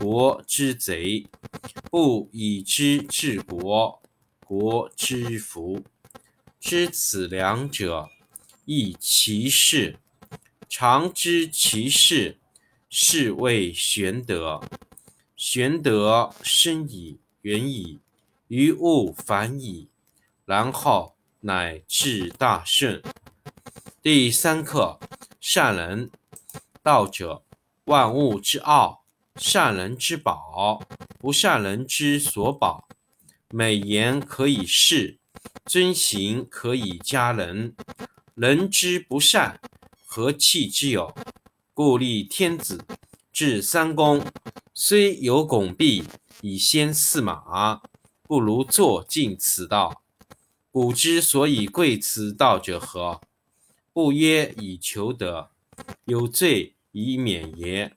国之贼；不以知治国，国之福。知此两者，亦其事。常知其事，是谓玄德。玄德深矣，远矣，于物反矣，然后乃至大顺。第三课：善人。道者，万物之奥，善人之宝，不善人之所宝。美言可以世，尊行可以加人。人之不善。何气之有？故立天子，制三公，虽有拱璧以先驷马，不如坐尽此道。古之所以贵此道者何？不曰以求得，有罪以免也。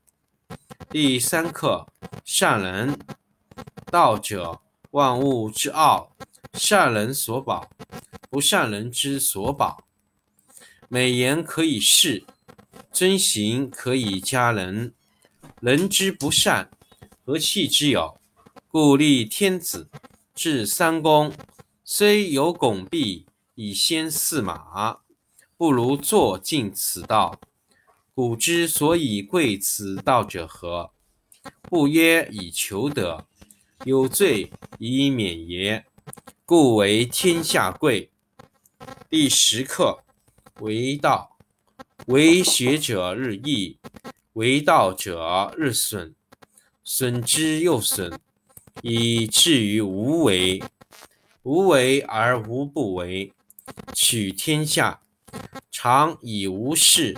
第三课：善人。道者，万物之奥，善人所宝，不善人之所保。美言可以世，尊行可以加人。人之不善，何气之有？故立天子，制三公，虽有拱璧以先驷马，不如坐尽此道。古之所以贵此道者何？不曰以求得，有罪以免也。故为天下贵。第十课。为道，为学者日益，为道者日损，损之又损，以至于无为。无为而无不为，取天下常以无事，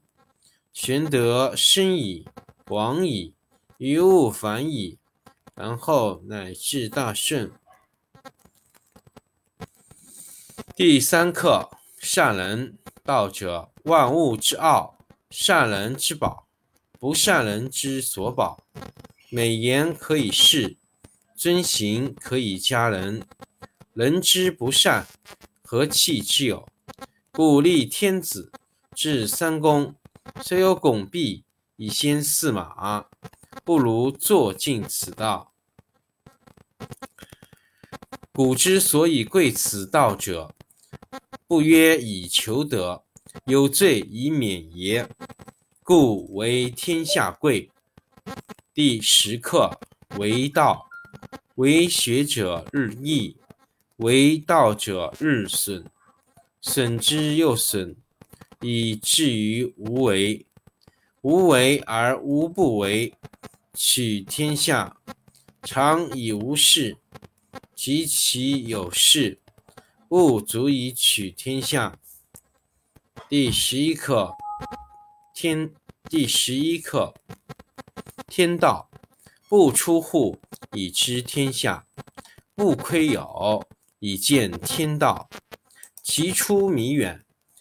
玄德深矣，广矣，于物反矣，然后乃至大顺。第三课：善人。道者，万物之奥，善人之宝，不善人之所宝。美言可以世，尊行可以加人。人之不善，何气之有？故立天子，制三公，虽有拱璧以先驷马，不如坐尽此道。古之所以贵此道者，不曰以求得，有罪以免也。故为天下贵。第十课为道，为学者日益，为道者日损，损之又损，以至于无为。无为而无不为，取天下常以无事，及其有事。不足以取天下。第十一课，天。第十一课，天道不出户，以知天下；不窥牖，以见天道。其出弥远，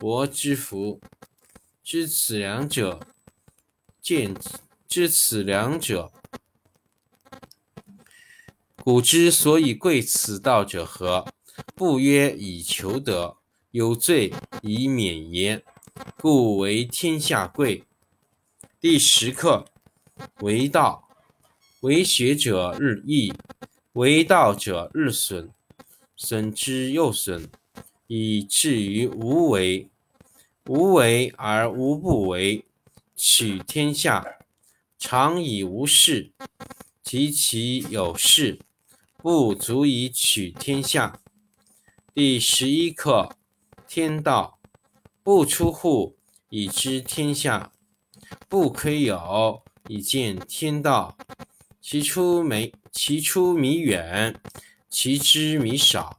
博之福。知此两者，见知此两者，古之所以贵此道者何？不曰以求得，有罪以免焉。故为天下贵。第十课为道，为学者日益，为道者日损，损之又损，以至于无为。无为而无不为，取天下常以无事，及其有事，不足以取天下。第十一课：天道不出户，以知天下；不窥牖，以见天道。其出弥其出弥远，其知弥少。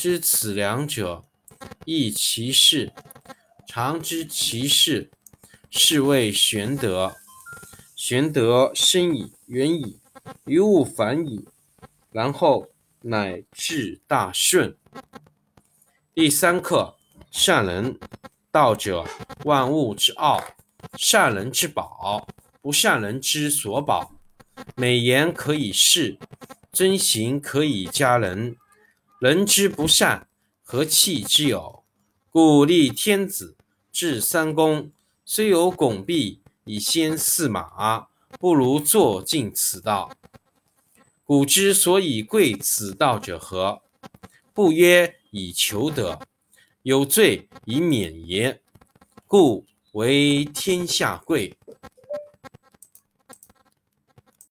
知此两者，亦其事。常知其事，是谓玄德。玄德深矣，远矣，于物反矣，然后乃至大顺。第三课：善人。道者，万物之奥，善人之宝，不善人之所宝。美言可以世，真行可以加人。人之不善，何气之有？故立天子，制三公，虽有拱璧以先驷马，不如坐尽此道。古之所以贵此道者何？不曰。以求得，有罪以免也。故为天下贵。